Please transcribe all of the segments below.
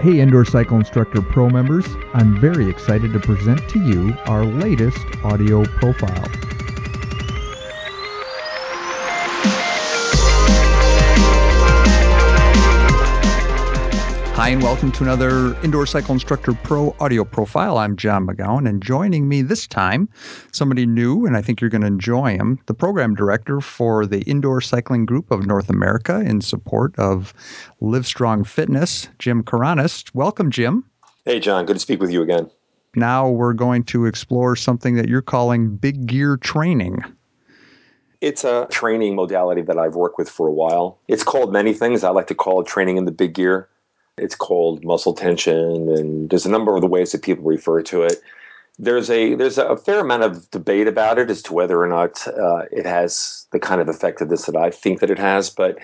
Hey, Indoor Cycle Instructor Pro members, I'm very excited to present to you our latest audio profile. Hi, and welcome to another Indoor Cycle Instructor Pro audio profile. I'm John McGowan, and joining me this time, somebody new, and I think you're going to enjoy him, the program director for the Indoor Cycling Group of North America in support of Livestrong Fitness, Jim Karanas. Welcome, Jim. Hey, John. Good to speak with you again. Now we're going to explore something that you're calling big gear training. It's a training modality that I've worked with for a while. It's called many things. I like to call it training in the big gear. It's called muscle tension, and there's a number of the ways that people refer to it. There's a there's a fair amount of debate about it as to whether or not uh, it has the kind of effectiveness that I think that it has, but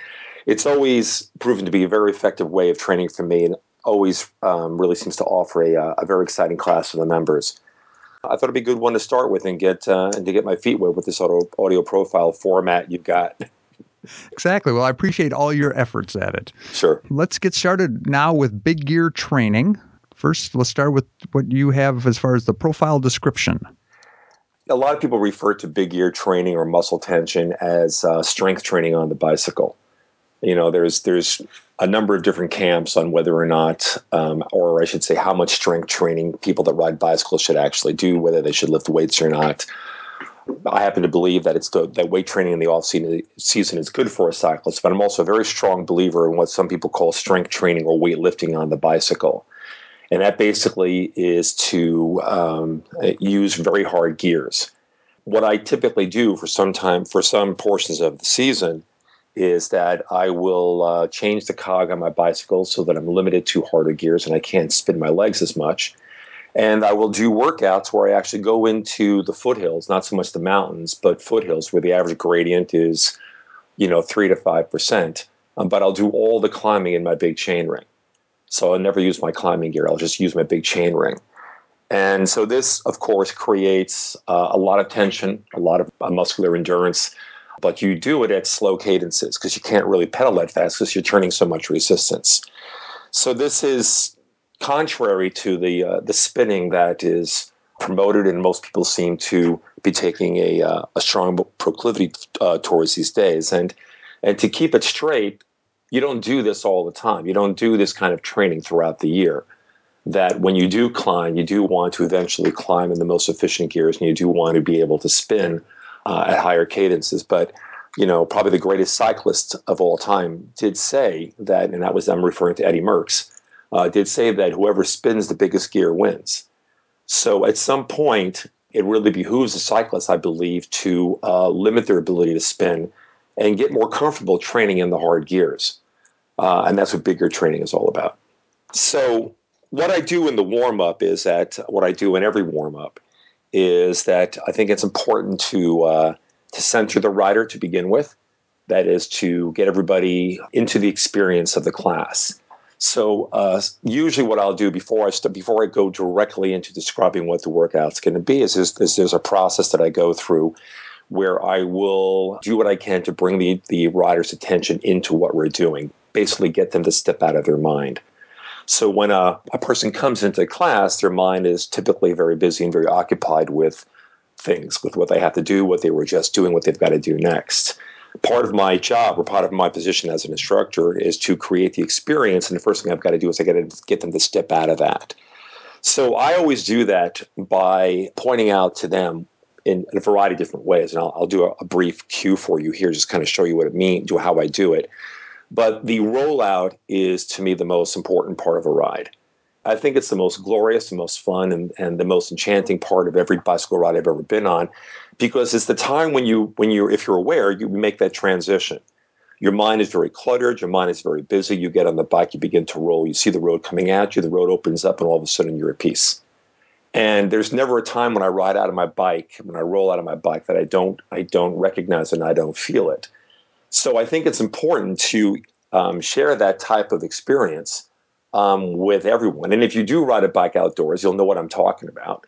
it's always proven to be a very effective way of training for me, and always um, really seems to offer a, uh, a very exciting class for the members. I thought it'd be a good one to start with and get uh, and to get my feet wet with this audio profile format you've got. Exactly. Well, I appreciate all your efforts at it. Sure. Let's get started now with big gear training. First, let's start with what you have as far as the profile description. A lot of people refer to big gear training or muscle tension as uh, strength training on the bicycle. You know, there's there's a number of different camps on whether or not, um, or I should say, how much strength training people that ride bicycles should actually do, whether they should lift weights or not. I happen to believe that it's the, that weight training in the off season is good for a cyclist, but I'm also a very strong believer in what some people call strength training or weightlifting on the bicycle, and that basically is to um, use very hard gears. What I typically do for some time for some portions of the season is that I will uh, change the cog on my bicycle so that I'm limited to harder gears and I can't spin my legs as much and I will do workouts where I actually go into the foothills, not so much the mountains, but foothills where the average gradient is, you know, three to five percent. Um, but I'll do all the climbing in my big chain ring. So I'll never use my climbing gear. I'll just use my big chain ring. And so this, of course, creates uh, a lot of tension, a lot of uh, muscular endurance. But you do it at slow cadences because you can't really pedal that fast because you're turning so much resistance. So this is contrary to the uh, the spinning that is promoted and most people seem to be taking a, uh, a strong proclivity uh, towards these days. And and to keep it straight, you don't do this all the time. You don't do this kind of training throughout the year. That when you do climb, you do want to eventually climb in the most efficient gears, and you do want to be able to spin uh, at higher cadences. But you know, probably the greatest cyclist of all time did say that, and that was I'm referring to Eddie Merckx uh, did say that whoever spins the biggest gear wins. So at some point, it really behooves the cyclist, I believe, to uh, limit their ability to spin and get more comfortable training in the hard gears. Uh, and that's what big gear training is all about. So what I do in the warm up is that what I do in every warm up is that I think it's important to uh, to center the rider to begin with. That is to get everybody into the experience of the class. So uh, usually, what I'll do before I st- before I go directly into describing what the workout's going to be is, is, is there's a process that I go through where I will do what I can to bring the the rider's attention into what we're doing, basically get them to step out of their mind. So when a, a person comes into class, their mind is typically very busy and very occupied with things, with what they have to do, what they were just doing, what they've got to do next part of my job or part of my position as an instructor is to create the experience. And the first thing I've got to do is I got to get them to step out of that. So I always do that by pointing out to them in, a variety of different ways. And I'll, I'll do a, a, brief cue for you here, just kind of show you what it means, do how I do it. But the rollout is to me the most important part of a ride. I think it's the most glorious, the most fun, and, and the most enchanting part of every bicycle ride I've ever been on because it's the time when you when you if you're aware you make that transition. Your mind is very cluttered your mind is very busy you get on the bike you begin to roll you see the road coming at you the road opens up and all of a sudden you're at peace. And there's never a time when i ride out of my bike when i roll out of my bike that i don't i don't recognize and i don't feel it. So i think it's important to um, share that type of experience um, with everyone. And if you do ride a bike outdoors you'll know what i'm talking about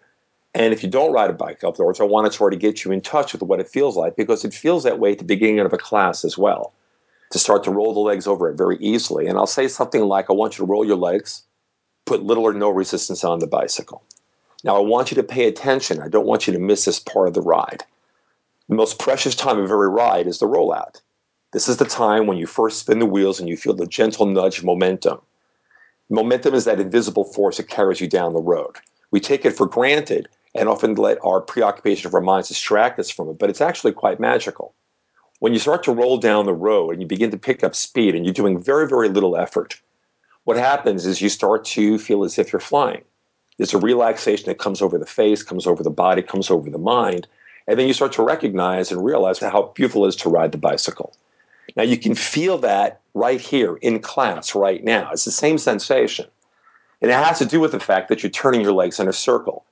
and if you don't ride a bike outdoors, I want to try to get you in touch with what it feels like because it feels that way at the beginning of a class as well. To start to roll the legs over it very easily. And I'll say something like, I want you to roll your legs put little or no resistance on the bicycle. Now, I want you to pay attention. I don't want you to miss this part of the ride. The most precious time of every ride is the rollout. This is the time when you first spin the wheels and you feel the gentle nudge of momentum. Momentum is that invisible force that carries you down the road. We take it for granted and often let our preoccupation of our minds distract us from it, but it's actually quite magical. When you start to roll down the road and you begin to pick up speed and you're doing very, very little effort, what happens is you start to feel as if you're flying. There's a relaxation that comes over the face, comes over the body, comes over the mind. And then you start to recognize and realize how beautiful it is to ride the bicycle. Now, you can feel that right here in class right now. It's the same sensation. And it has to do with the fact that you're turning your legs in a circle.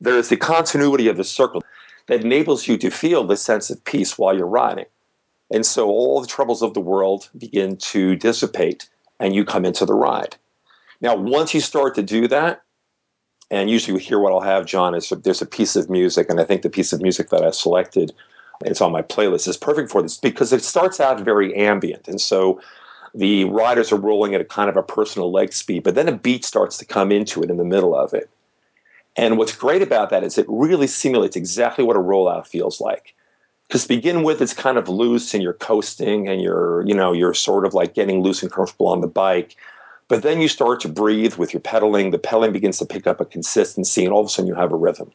There is the continuity of the circle that enables you to feel the sense of peace while you're riding. And so all the troubles of the world begin to dissipate and you come into the ride. Now, once you start to do that, and usually we hear what I'll have, John, is there's a piece of music, and I think the piece of music that I selected, it's on my playlist, is perfect for this because it starts out very ambient. And so the riders are rolling at a kind of a personal leg speed, but then a beat starts to come into it in the middle of it. And what's great about that is it really simulates exactly what a rollout feels like. Because to begin with, it's kind of loose and you're coasting and you're, you know, you're sort of like getting loose and comfortable on the bike. But then you start to breathe with your pedaling. The pedaling begins to pick up a consistency, and all of a sudden you have a rhythm.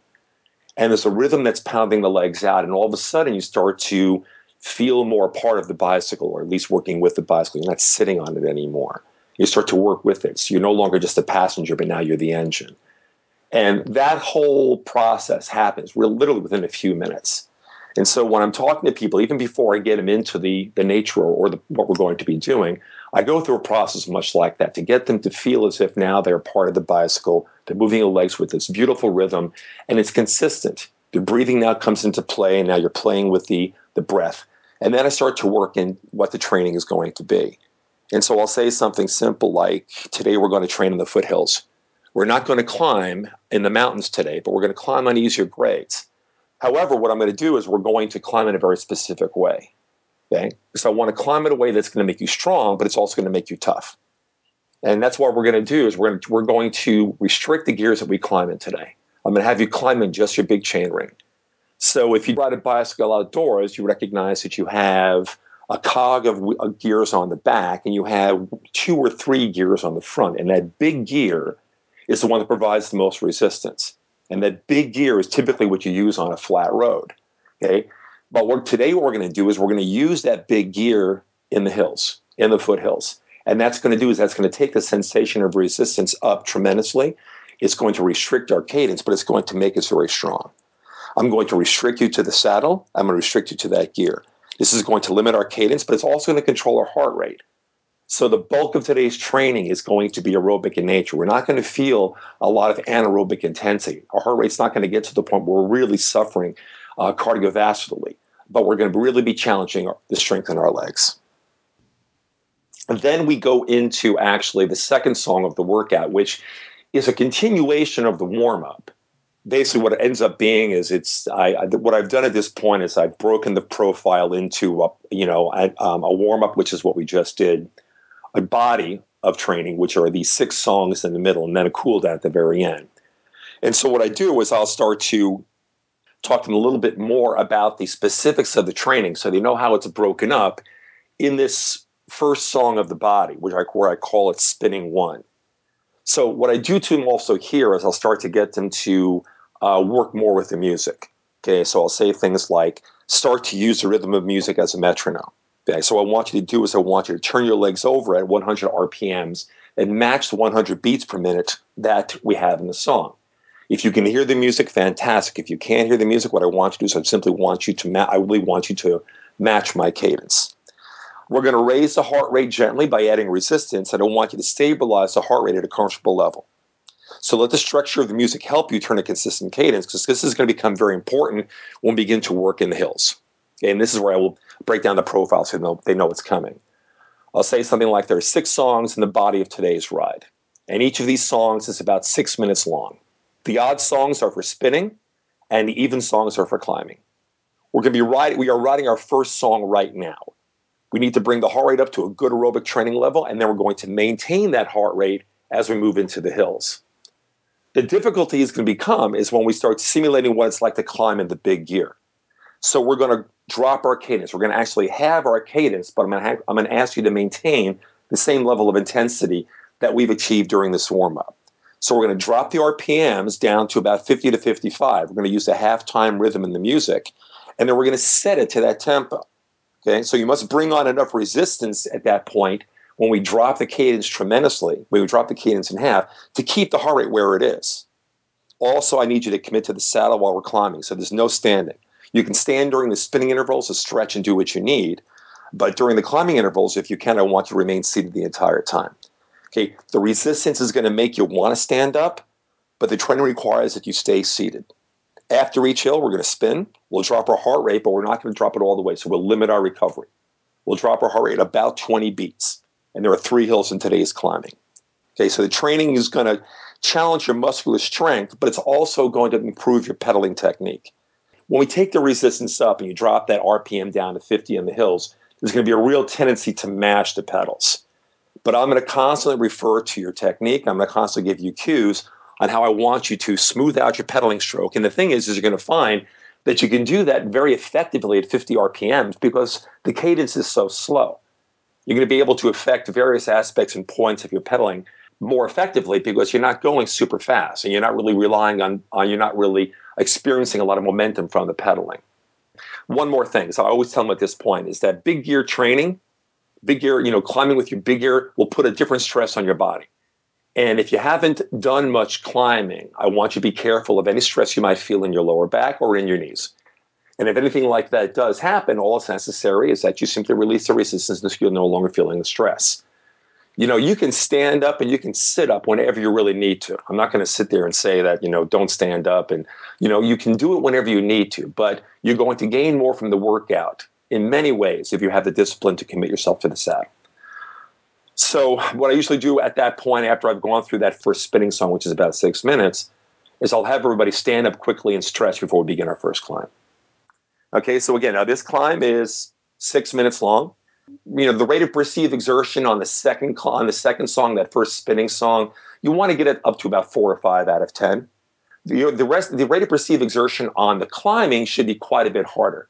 And there's a rhythm that's pounding the legs out, and all of a sudden you start to feel more part of the bicycle, or at least working with the bicycle. You're not sitting on it anymore. You start to work with it. So you're no longer just a passenger, but now you're the engine. And that whole process happens we're literally within a few minutes. And so when I'm talking to people, even before I get them into the, the nature or, the, what we're going to be doing, I go through a process much like that to get them to feel as if now they're part of the bicycle. They're moving their legs with this beautiful rhythm, and it's consistent. The breathing now comes into play, and now you're playing with the, the breath. And then I start to work in what the training is going to be. And so I'll say something simple like today we're going to train in the foothills. We're not going to climb in the mountains today, but we're going to climb on easier grades. However, what I'm going to do is we're going to climb in a very specific way. Okay? So I want to climb in a way that's going to make you strong, but it's also going to make you tough. And that's what we're going to do is we're going to, we're going to restrict the gears that we climb in today. I'm going to have you climb in just your big chain ring. So if you ride a bicycle outdoors, you recognize that you have a cog of, of gears on the back and you have two or three gears on the front. And that big gear is the one that provides the most resistance. And that big gear is typically what you use on a flat road. Okay. But what, today, we're going to do is we're going to use that big gear in the hills, in the foothills. And that's going to do is that's going to take the sensation of resistance up tremendously. It's going to restrict our cadence, but it's going to make us very strong. I'm going to restrict you to the saddle. I'm going to restrict you to that gear. This is going to limit our cadence, but it's also going to control our heart rate. So the bulk of today's training is going to be aerobic in nature. We're not going to feel a lot of anaerobic intensity. Our heart rate's not going to get to the point where we're really suffering uh, cardiovascularly but we're going to really be challenging the strength in our legs. And then we go into actually the second song of the workout, which is a continuation of the warm up. Basically, what it ends up being is it's I, I, what I've done at this point is I've broken the profile into a, you know a, um, a warm up, which is what we just did, a body of training, which are these six songs in the middle, and then a cool down at the very end. And so what I do is I'll start to talk to them a little bit more about the specifics of the training so they know how it's broken up in this first song of the body, which I, where I call it spinning one. So what I do to them also here is I'll start to get them to uh, work more with the music. Okay, so I'll say things like start to use the rhythm of music as a metronome. Okay, so what I want you to do is I want you to turn your legs over at 100 RPMs and match the 100 beats per minute that we have in the song. If you can hear the music, fantastic. If you can't hear the music, what I want you to do is I simply want you to, ma- I really want you to match my cadence. We're going to raise the heart rate gently by adding resistance. I don't want you to stabilize the heart rate at a comfortable level. So let the structure of the music help you turn a consistent cadence because this is going to become very important when we begin to work in the hills. And this is where I will break down the profile so they know, they know it's coming. I'll say something like there are six songs in the body of today's ride, and each of these songs is about six minutes long. The odd songs are for spinning, and the even songs are for climbing. We're going to be riding, we are writing our first song right now. We need to bring the heart rate up to a good aerobic training level, and then we're going to maintain that heart rate as we move into the hills. The difficulty is going to become is when we start simulating what it's like to climb in the big gear. So we're going to drop our cadence. We're going to actually have our cadence, but I'm going to, ask you to maintain the same level of intensity that we've achieved during this warm up. So we're going to drop the RPMs down to about 50 to 55. We're going to use the halftime rhythm in the music, and then we're going to set it to that tempo. Okay, so you must bring on enough resistance at that point when we drop the cadence tremendously, we drop the cadence in half, to keep the heart rate where it is. Also, I need you to commit to the saddle while we're climbing, so there's no standing. You can stand during the spinning intervals to stretch and do what you need, but during the climbing intervals, if you can, I want to remain seated the entire time. Okay, the resistance is going to make you want to stand up, but the training requires that you stay seated. After each hill, we're going to spin. We'll drop our heart rate, but we're not going to drop it all the way. So we'll limit our recovery. We'll drop our heart rate about 20 beats. And there are three hills in today's climbing. Okay, so the training is going to challenge your muscular strength, but it's also going to improve your pedaling technique. When we take the resistance up and you drop that RPM down to 50 in the hills, there's going to be a real tendency to mash the pedals. But I'm going to constantly refer to your technique. I'm going to constantly give you cues on how I want you to smooth out your pedaling stroke. And the thing is, is you're going to find that you can do that very effectively at 50 RPMs because the cadence is so slow. You're going to be able to affect various aspects and points of your pedaling more effectively because you're not going super fast and you're not really relying on, on you're not really experiencing a lot of momentum from the pedaling. One more thing, so I always tell them at this point is that big gear training big gear, you know, climbing with your big gear will put a different stress on your body. And if you haven't done much climbing, I want you to be careful of any stress you might feel in your lower back or in your knees. And if anything like that does happen, all that's necessary is that you simply release the resistance and you're no longer feeling the stress. You know, you can stand up and you can sit up whenever you really need to. I'm not going to sit there and say that, you know, don't stand up. And, you know, you can do it whenever you need to, but you're going to gain more from the workout in many ways if you have the discipline to commit yourself to the saddle. So, what I usually do at that point, after I've gone through that first spinning song, which is about six minutes, is I'll have everybody stand up quickly and stretch before we begin our first climb. Okay, so again, now this climb is six minutes long. You know, the rate of perceived exertion on the second on the second song, that first spinning song, you want to get it up to about four or five out of ten. The, the rest, the rate of perceived exertion on the climbing should be quite a bit harder.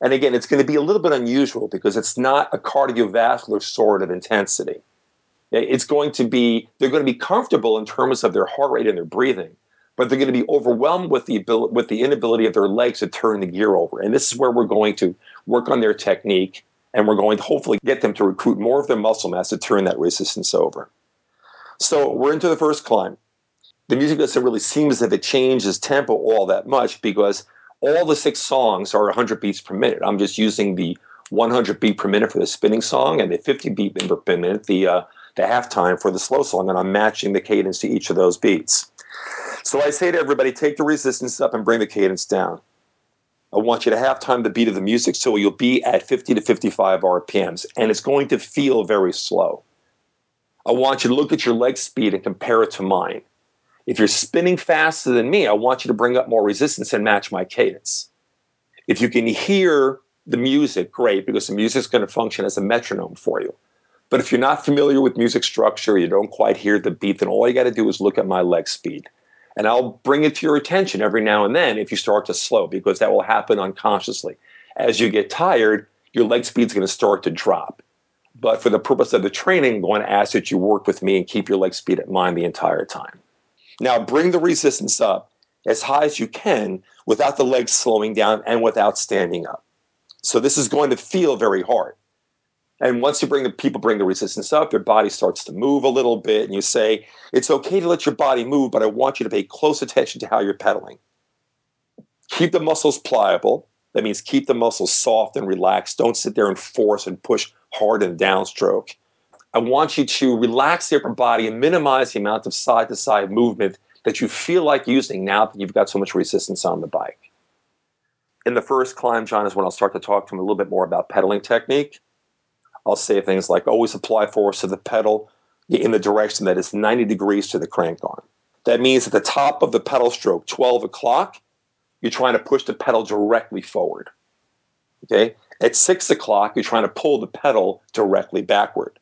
And again, it's going to be a little bit unusual because it's not a cardiovascular sort of intensity. It's going to be, they're going to be comfortable in terms of their heart rate and their breathing, but they're going to be overwhelmed with the, ability, with the inability of their legs to turn the gear over. And this is where we're going to work on their technique and we're going to hopefully get them to recruit more of their muscle mass to turn that resistance over. So we're into the first climb. The music doesn't really seem as if it changes tempo all that much because all the six songs are 100 beats per minute. I'm just using the 100 beat per minute for the spinning song and the 50 beat per minute, the uh, the halftime for the slow song, and I'm matching the cadence to each of those beats. So I say to everybody, take the resistance up and bring the cadence down. I want you to half time the beat of the music so you'll be at 50 to 55 RPMs, and it's going to feel very slow. I want you to look at your leg speed and compare it to mine. If you're spinning faster than me, I want you to bring up more resistance and match my cadence. If you can hear the music, great, because the music's going to function as a metronome for you. But if you're not familiar with music structure, you don't quite hear the beat, then all you got to do is look at my leg speed. And I'll bring it to your attention every now and then if you start to slow, because that will happen unconsciously. As you get tired, your leg speed's going to start to drop. But for the purpose of the training, I'm going to ask that you work with me and keep your leg speed at mine the entire time. Now bring the resistance up as high as you can without the legs slowing down and without standing up. So this is going to feel very hard. And once you bring the people bring the resistance up, your body starts to move a little bit, and you say, It's okay to let your body move, but I want you to pay close attention to how you're pedaling. Keep the muscles pliable. That means keep the muscles soft and relaxed. Don't sit there and force and push hard in downstroke. I want you to relax the upper body and minimize the amount of side to side movement that you feel like using now that you've got so much resistance on the bike. In the first climb, John, is when I'll start to talk to him a little bit more about pedaling technique. I'll say things like always apply force to the pedal in the direction that is 90 degrees to the crank arm. That means at the top of the pedal stroke, 12 o'clock, you're trying to push the pedal directly forward. Okay? At 6 o'clock, you're trying to pull the pedal directly backward.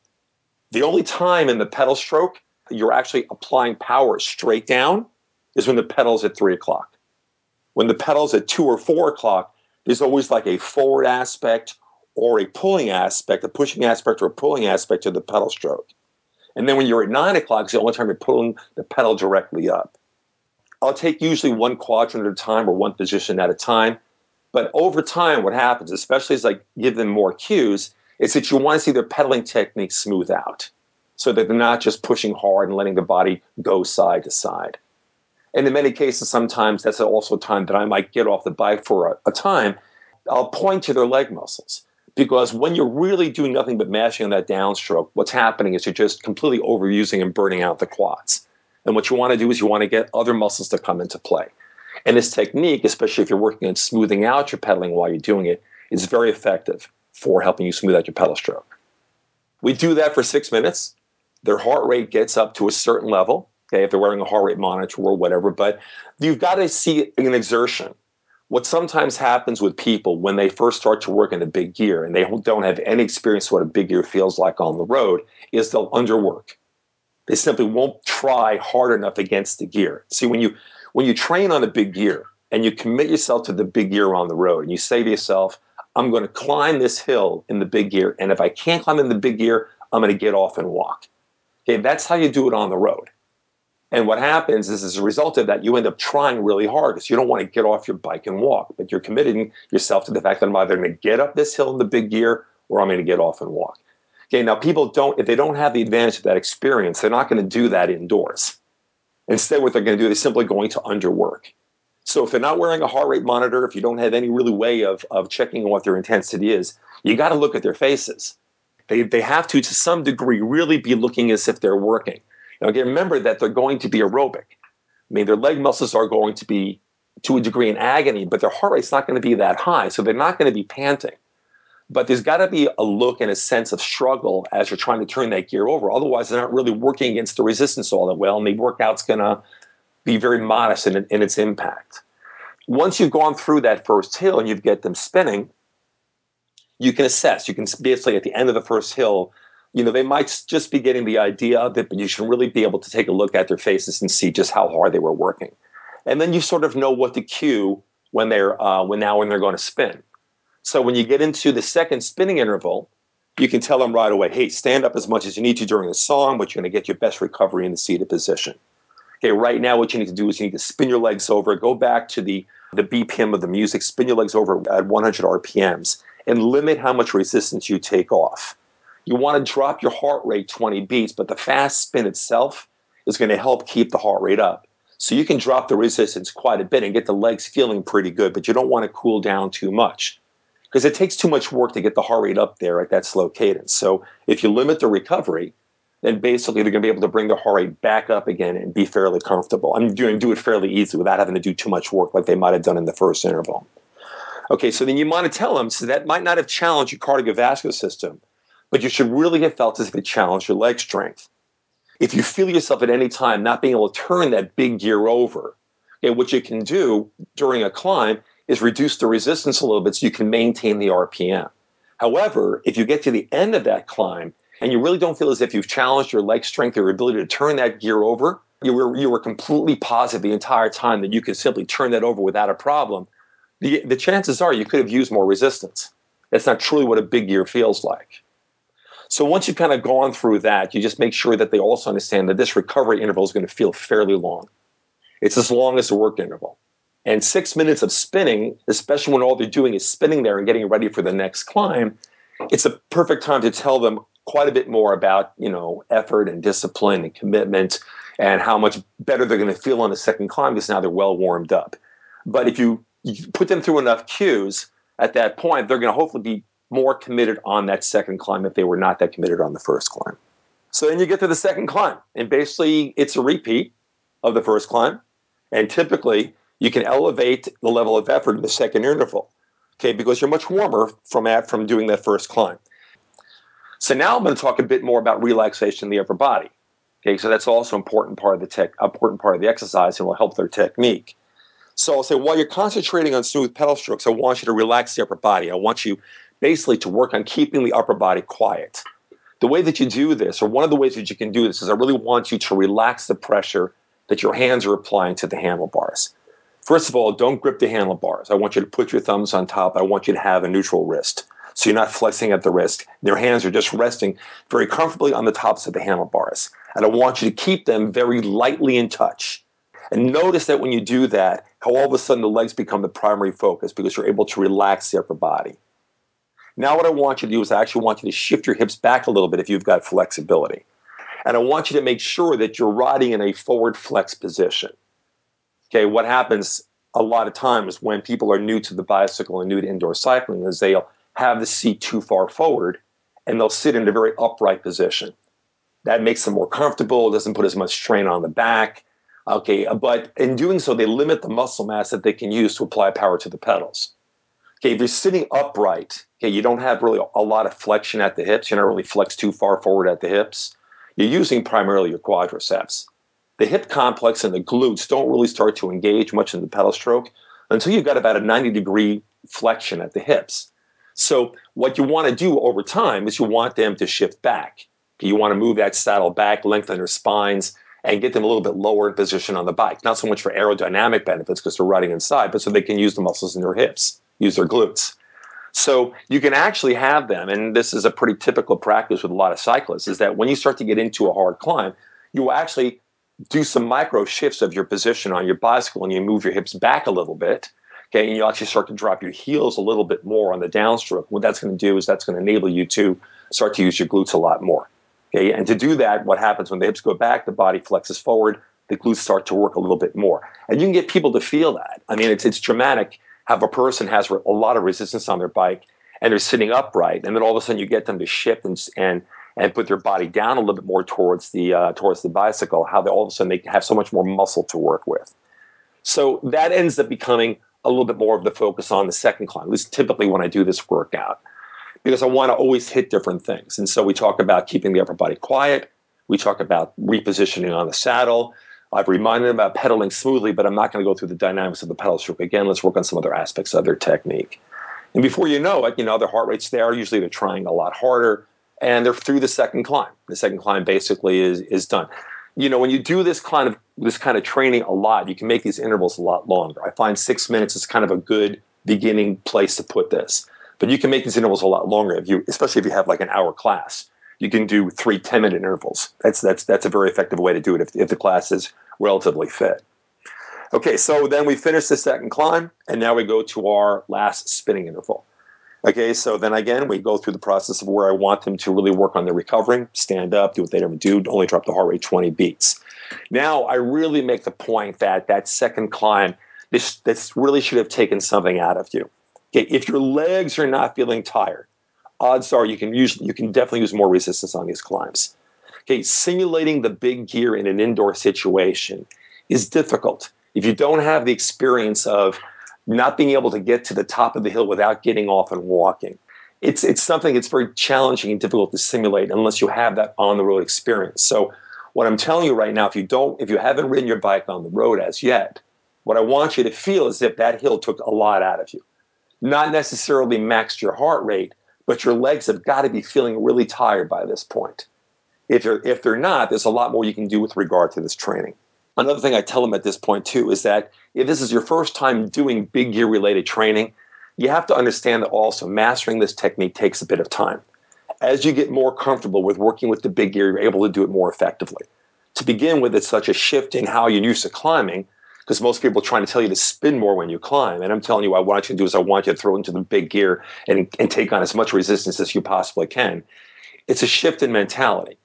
The only time in the pedal stroke you're actually applying power straight down is when the pedal's at three o'clock. When the pedal's at two or four o'clock, there's always like a forward aspect or a pulling aspect, a pushing aspect or a pulling aspect to the pedal stroke. And then when you're at nine o'clock, it's the only time you're pulling the pedal directly up. I'll take usually one quadrant at a time or one position at a time. But over time, what happens, especially as I give them more cues, is that you want to see their pedaling technique smooth out so that they're not just pushing hard and letting the body go side to side. And in many cases, sometimes that's also a time that I might get off the bike for a, a time. I'll point to their leg muscles because when you're really doing nothing but mashing on that downstroke, what's happening is you're just completely overusing and burning out the quads. And what you want to do is you want to get other muscles to come into play. And this technique, especially if you're working on smoothing out your pedaling while you're doing it, is very effective for helping you smooth out your pedal stroke. We do that for six minutes. Their heart rate gets up to a certain level, okay, if they're wearing a heart rate monitor or whatever, but you've got to see an exertion. What sometimes happens with people when they first start to work in a big gear and they don't have any experience what a big gear feels like on the road is they'll underwork. They simply won't try hard enough against the gear. See, when you when you train on a big gear and you commit yourself to the big gear on the road and you say to yourself, I'm going to climb this hill in the big gear, and if I can't climb in the big gear, I'm going to get off and walk. Okay, that's how you do it on the road. And what happens is, as a result of that, you end up trying really hard because you don't want to get off your bike and walk, but you're committing yourself to the fact that I'm either going to get up this hill in the big gear or I'm going to get off and walk. Okay, now people don't, if they don't have the advantage of that experience, they're not going to do that indoors. Instead, what they're going to do, they're simply going to underwork. So if they're not wearing a heart rate monitor, if you don't have any really way of, of checking what their intensity is, you got to look at their faces. They, they have to, to some degree, really be looking as if they're working. Now, again, remember that they're going to be aerobic. I mean, their leg muscles are going to be to a degree in agony, but their heart rate's not going to be that high, so they're not going to be panting. But there's got to be a look and a sense of struggle as you're trying to turn that gear over. Otherwise, they're not really working against the resistance all that well, and the workout's going to be very modest in, in its impact. Once you've gone through that first hill and you get them spinning, you can assess. You can basically, at the end of the first hill, you know, they might just be getting the idea of it, but you should really be able to take a look at their faces and see just how hard they were working. And then you sort of know what to cue when they're uh, when now when they're going to spin. So when you get into the second spinning interval, you can tell them right away, hey, stand up as much as you need to during the song, but you're going to get your best recovery in the seated position. Okay, right now what you need to do is you need to spin your legs over, go back to the, the BPM of the music, spin your legs over at 100 RPMs, and limit how much resistance you take off you want to drop your heart rate 20 beats, but the fast spin itself is going to help keep the heart rate up. So you can drop the resistance quite a bit and get the legs feeling pretty good, but you don't want to cool down too much because it takes too much work to get the heart rate up there at that slow cadence. So if you limit the recovery, then basically they're going to be able to bring the heart rate back up again and be fairly comfortable. I'm doing do it fairly easily without having to do too much work like they might have done in the first interval. Okay, so then you want to tell them so that might not have challenged your cardiovascular system, but you should really have felt as if it challenged your leg strength. If you feel yourself at any time not being able to turn that big gear over, okay, what you can do during a climb is reduce the resistance a little bit so you can maintain the RPM. However, if you get to the end of that climb and you really don't feel as if you've challenged your leg strength or your ability to turn that gear over, you were, you were completely positive the entire time that you could simply turn that over without a problem, the, the chances are you could have used more resistance. That's not truly what a big gear feels like. So once you've kind of gone through that, you just make sure that they also understand that this recovery interval is going to feel fairly long. It's as long as the work interval. And six minutes of spinning, especially when all they're doing is spinning there and getting ready for the next climb, it's a perfect time to tell them quite a bit more about, you know, effort and discipline and commitment and how much better they're going to feel on the second climb because now they're well warmed up. But if you, you put them through enough cues at that point, they're going to hopefully be more committed on that second climb if they were not that committed on the first climb. So then you get to the second climb, and basically it's a repeat of the first climb. And typically you can elevate the level of effort in the second interval, okay, because you're much warmer from at, from doing that first climb. So now I'm going to talk a bit more about relaxation in the upper body. Okay, so that's also important part of the tech, important part of the exercise, and will help their technique. So I'll say while you're concentrating on smooth pedal strokes, I want you to relax the upper body. I want you basically to work on keeping the upper body quiet. the way that you do this, or one of the ways that you can do this, is I really want you to relax the pressure that your hands are applying to the handlebars. First of all, don't grip the handlebars. I want you to put your thumbs on top. I want you to have a neutral wrist. So you're not flexing at the wrist. Your hands are just resting very comfortably on the tops of the handlebars. And I want you to keep them very lightly in touch. And notice that when you do that, how all of a sudden the legs become the primary focus because you're able to relax the upper body. Now, what I want you to do is I actually want you to shift your hips back a little bit if you've got flexibility. And I want you to make sure that you're riding in a forward flex position. Okay, what happens a lot of times when people are new to the bicycle and new to indoor cycling is they'll have the seat too far forward and they'll sit in a very upright position. That makes them more comfortable, doesn't put as much strain on the back. Okay, but in doing so, they limit the muscle mass that they can use to apply power to the pedals. Okay, if you're sitting upright, okay, you don't have really a lot of flexion at the hips. You're not really flexed too far forward at the hips. You're using primarily your quadriceps. The hip complex and the glutes don't really start to engage much in the pedal stroke until you've got about a 90 degree flexion at the hips. So, what you want to do over time is you want them to shift back. You want to move that saddle back, lengthen their spines, and get them a little bit lower in position on the bike. Not so much for aerodynamic benefits because they're riding inside, but so they can use the muscles in their hips use their glutes. So you can actually have them, and this is a pretty typical practice with a lot of cyclists, is that when you start to get into a hard climb, you will actually do some micro shifts of your position on your bicycle and you move your hips back a little bit. Okay, and you actually start to drop your heels a little bit more on the downstroke. What that's going to do is that's going to enable you to start to use your glutes a lot more. Okay, and to do that, what happens when the hips go back, the body flexes forward, the glutes start to work a little bit more. And you can get people to feel that. I mean, it's, it's dramatic have a person has a lot of resistance on their bike and they're sitting upright, and then all of a sudden you get them to shift and and and put their body down a little bit more towards the uh, towards the bicycle. How they all of a sudden they have so much more muscle to work with. So that ends up becoming a little bit more of the focus on the second climb. At least typically when I do this workout, because I want to always hit different things. And so we talk about keeping the upper body quiet. We talk about repositioning on the saddle. I've reminded them about pedaling smoothly, but I'm not going to go through the dynamics of the pedal stroke again. Let's work on some other aspects of their technique. And before you know it, you know, their heart rate's there. Usually they're trying a lot harder and they're through the second climb. The second climb basically is, is done. You know, when you do this kind of this kind of training a lot, you can make these intervals a lot longer. I find six minutes is kind of a good beginning place to put this. But you can make these intervals a lot longer if you, especially if you have like an hour class. You can do three 10 minute intervals. That's that's that's a very effective way to do it if, if the class is relatively fit. Okay, so then we finish the second climb, and now we go to our last spinning interval. Okay, so then again, we go through the process of where I want them to really work on their recovering, stand up, do what they never do, only drop the heart rate 20 beats. Now, I really make the point that that second climb, this, this really should have taken something out of you. Okay, if your legs are not feeling tired, odds are you can use you can definitely use more resistance on these climbs. Okay, simulating the big gear in an indoor situation is difficult. If you don't have the experience of not being able to get to the top of the hill without getting off and walking, it's, it's something that's very challenging and difficult to simulate unless you have that on the road experience. So, what I'm telling you right now, if you don't, if you haven't ridden your bike on the road as yet, what I want you to feel is if that hill took a lot out of you. Not necessarily maxed your heart rate, but your legs have got to be feeling really tired by this point. If they're, if they're not, there's a lot more you can do with regard to this training. Another thing I tell them at this point too is that if this is your first time doing big gear related training, you have to understand that also mastering this technique takes a bit of time. As you get more comfortable with working with the big gear, you're able to do it more effectively. To begin with, it's such a shift in how you're used to climbing because most people are trying to tell you to spin more when you climb. And I'm telling you, what I want you to do is I want you to throw into the big gear and, and take on as much resistance as you possibly can. It's a shift in mentality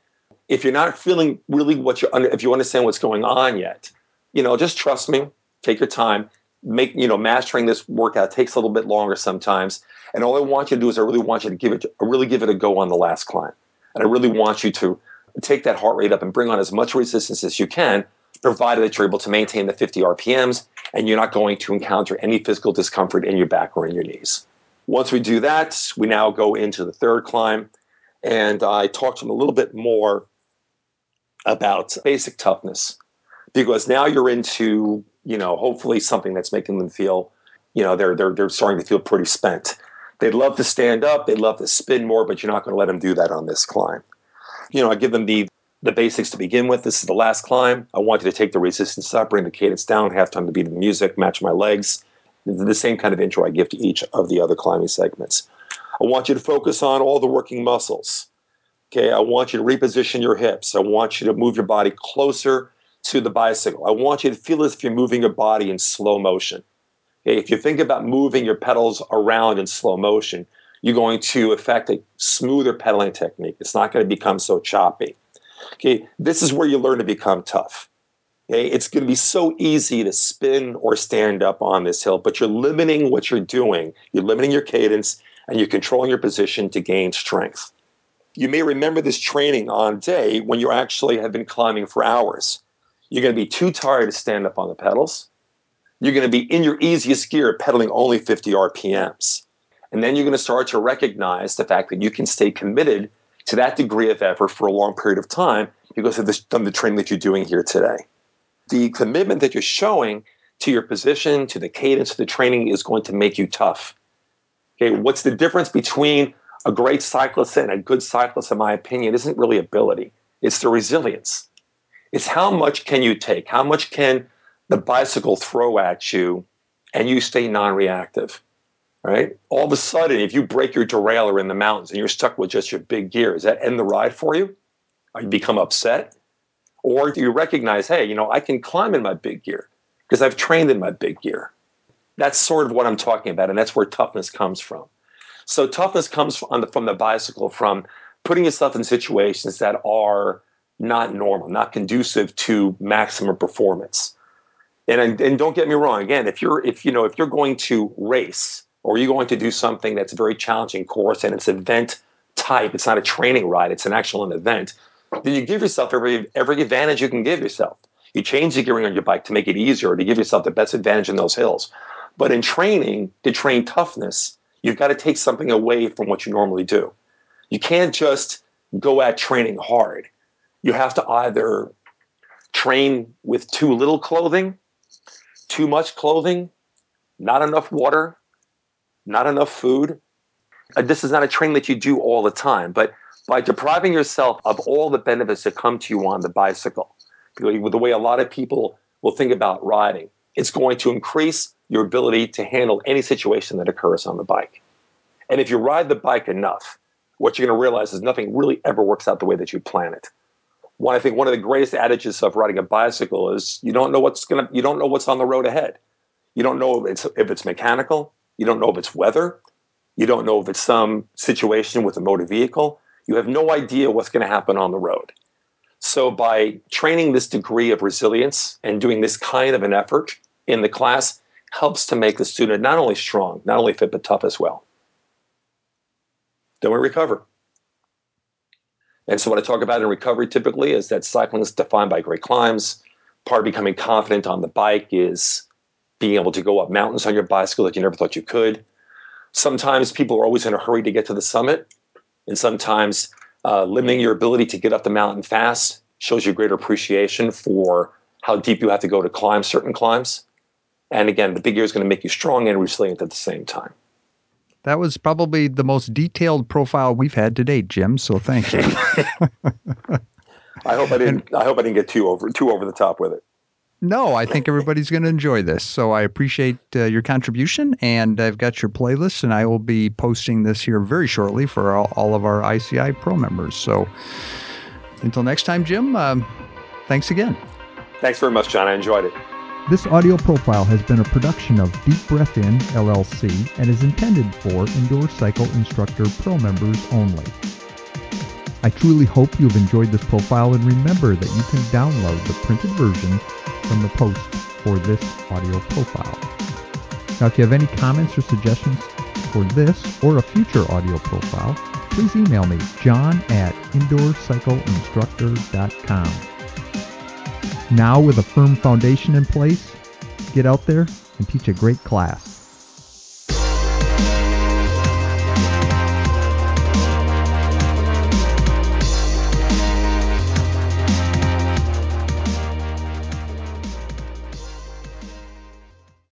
if you're not feeling really what you're under, if you understand what's going on yet, you know, just trust me. Take your time. Make you know, mastering this workout takes a little bit longer sometimes. And all I want you to do is I really want you to give it, I really give it a go on the last climb. And I really want you to take that heart rate up and bring on as much resistance as you can, provided that you're able to maintain the 50 RPMs and you're not going to encounter any physical discomfort in your back or in your knees. Once we do that, we now go into the third climb. And I talk to them a little bit more about basic toughness because now you're into you know hopefully something that's making them feel you know they're they're they're starting to feel pretty spent. They'd love to stand up, they'd love to spin more, but you're not going to let them do that on this climb. you know, I give them the the basics to begin with. This is the last climb. I want you to take the resistance up, bring the cadence down, have time to beat the music, match my legs. The same kind of intro I give to each of the other climbing segments. I want you to focus on all the working muscles. Okay, I want you to reposition your hips. I want you to move your body closer to the bicycle. I want you to feel as if you're moving your body in slow motion. Okay, if you think about moving your pedals around in slow motion, you're going to affect a smoother pedaling technique. It's not going to become so choppy. Okay, this is where you learn to become tough. Okay, it's going to be so easy to spin or stand up on this hill, but you're limiting what you're doing. You're limiting your cadence and you're controlling your position to gain strength. You may remember this training on day when you actually have been climbing for hours. You're going to be too tired to stand up on the pedals. You're going to be in your easiest gear pedaling only 50 RPMs. And then you're going to start to recognize the fact that you can stay committed to that degree of effort for a long period of time because of, of the training that you're doing here today. The commitment that you're showing to your position, to the cadence of the training is going to make you tough. Okay, what's the difference between a great cyclist and a good cyclist, in my opinion, isn't really ability. It's the resilience. It's how much can you take? How much can the bicycle throw at you and you stay non-reactive? right? All of a sudden, if you break your derailleur in the mountains and you're stuck with just your big gear, does that end the ride for you? Or you become upset? Or do you recognize, hey, you know, I can climb in my big gear because I've trained in my big gear? That's sort of what I'm talking about, and that's where toughness comes from. So toughness comes from the, from the bicycle, from putting yourself in situations that are not normal, not conducive to maximum performance. And, and don't get me wrong, again, if you're if you know if you're going to race, or you're going to do something that's a very challenging course and it's event type, it's not a training ride, it's an actual an event, then you give yourself every every advantage you can give yourself. You change the gearing on your bike to make it easier, to give yourself the best advantage in those hills. But in training, to train toughness, you've got to take something away from what you normally do. You can't just go at training hard. You have to either train with too little clothing, too much clothing, not enough water, not enough food. This is not a training that you do all the time, but by depriving yourself of all the benefits that come to you on the bicycle, the way a lot of people will think about riding, it's going to increase your ability to handle any situation that occurs on the bike. And if you ride the bike enough, what you're going to realize is nothing really ever works out the way that you plan it. One, I think one of the greatest adages of riding a bicycle is you don't know what's going to, you don't know what's on the road ahead. You don't know if it's, if it's mechanical. You don't know if it's weather. You don't know if it's some situation with a motor vehicle. You have no idea what's going to happen on the road. So, by training this degree of resilience and doing this kind of an effort in the class, helps to make the student not only strong, not only fit, but tough as well. Then we recover. And so, what I talk about in recovery typically is that cycling is defined by great climbs. Part of becoming confident on the bike is being able to go up mountains on your bicycle that you never thought you could. Sometimes people are always in a hurry to get to the summit, and sometimes uh, limiting your ability to get up the mountain fast shows you greater appreciation for how deep you have to go to climb certain climbs. And again, the big gear is going to make you strong and resilient at the same time. That was probably the most detailed profile we've had to date, Jim. So thank you. I hope I didn't. I hope I didn't get too over too over the top with it. No, I think everybody's going to enjoy this. So I appreciate uh, your contribution, and I've got your playlist, and I will be posting this here very shortly for all, all of our ICI Pro members. So until next time, Jim, um, thanks again. Thanks very much, John. I enjoyed it. This audio profile has been a production of Deep Breath In, LLC, and is intended for Indoor Cycle Instructor Pro members only. I truly hope you've enjoyed this profile and remember that you can download the printed version from the post for this audio profile. Now, if you have any comments or suggestions for this or a future audio profile, please email me, john at indoorcycleinstructor.com. Now, with a firm foundation in place, get out there and teach a great class.